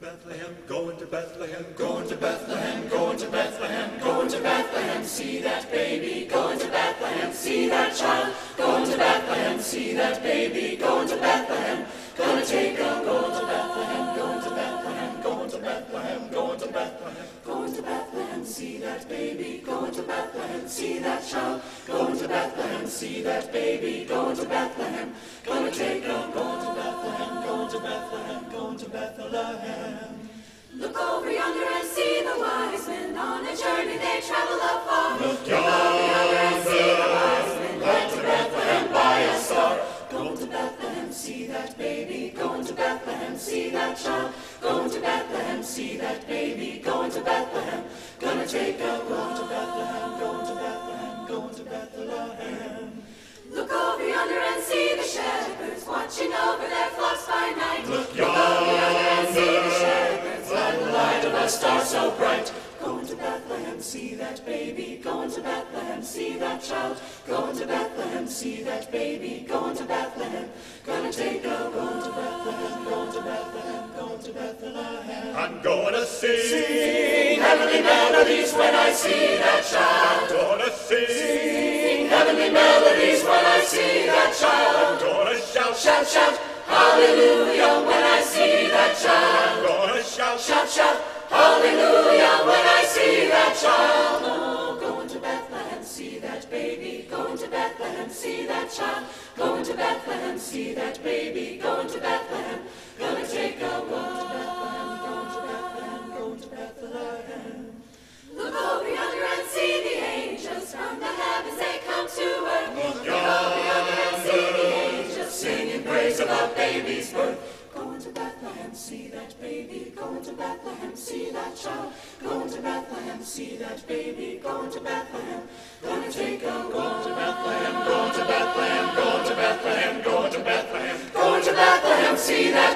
Bethlehem, going to Bethlehem, going to Bethlehem, going to Bethlehem, going to Bethlehem, see that baby, going to Bethlehem, see that child, going to Bethlehem, see that baby, going to Bethlehem, gonna take a going to Bethlehem, going to Bethlehem, going to Bethlehem, going to Bethlehem, going to Bethlehem, see that baby, going to Bethlehem, see that child, going to Bethlehem, see that baby, going to Bethlehem, gonna take a going to Bethlehem, going to Bethlehem, going to Bethlehem. Look over yonder and see the wise men on a journey they travel afar. Look yonder and see the wise men led to Bethlehem by a star. Going to Bethlehem, see that baby. Going to Bethlehem, see that child. Going to Bethlehem, see that baby. Going to Bethlehem, gonna take a going star so bright. Going to Bethlehem, see that baby. Going to Bethlehem, see that child. Going to Bethlehem, see that baby. Going to Bethlehem, gonna take a going to Bethlehem. Going to Bethlehem, going to Bethlehem. I'm gonna sing heavenly melodies when I see that child. Gonna sing heavenly melodies when I see that child. Gonna shout, shout, shout, hallelujah Bethlehem, see that child. Going to Bethlehem, see that baby. Going to Bethlehem, gonna take a walk to Bethlehem. Going to Bethlehem, going to Bethlehem. Look over yonder and see the angels from the heavens they come to earth. Look over yonder and see the angels singing praise about baby's birth. Going to Bethlehem, see that baby. Going to Bethlehem, see that child. Going to Bethlehem, see that baby. Going to Bethlehem, gonna take a going to Bethlehem. Bethlehem, see that